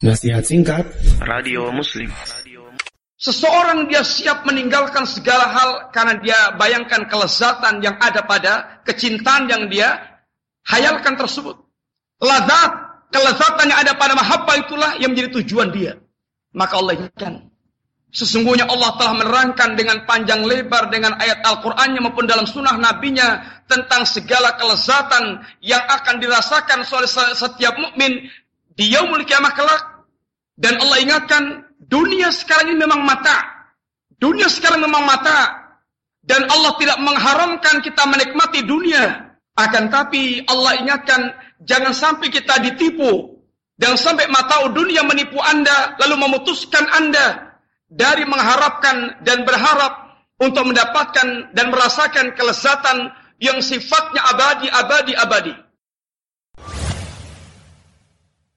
Nasihat singkat Radio Muslim. Seseorang dia siap meninggalkan segala hal karena dia bayangkan kelezatan yang ada pada kecintaan yang dia hayalkan tersebut. Lazat, kelezatan yang ada pada mahabbah itulah yang menjadi tujuan dia. Maka Allah ingatkan. Sesungguhnya Allah telah menerangkan dengan panjang lebar dengan ayat Al-Qur'annya maupun dalam sunnah nabinya tentang segala kelezatan yang akan dirasakan oleh setiap mukmin di yaumul kiamah kelak dan Allah ingatkan, dunia sekarang ini memang mata. Dunia sekarang memang mata. Dan Allah tidak mengharamkan kita menikmati dunia. Akan tapi Allah ingatkan, jangan sampai kita ditipu. Jangan sampai mata dunia menipu Anda, lalu memutuskan Anda dari mengharapkan dan berharap untuk mendapatkan dan merasakan kelezatan yang sifatnya abadi, abadi, abadi.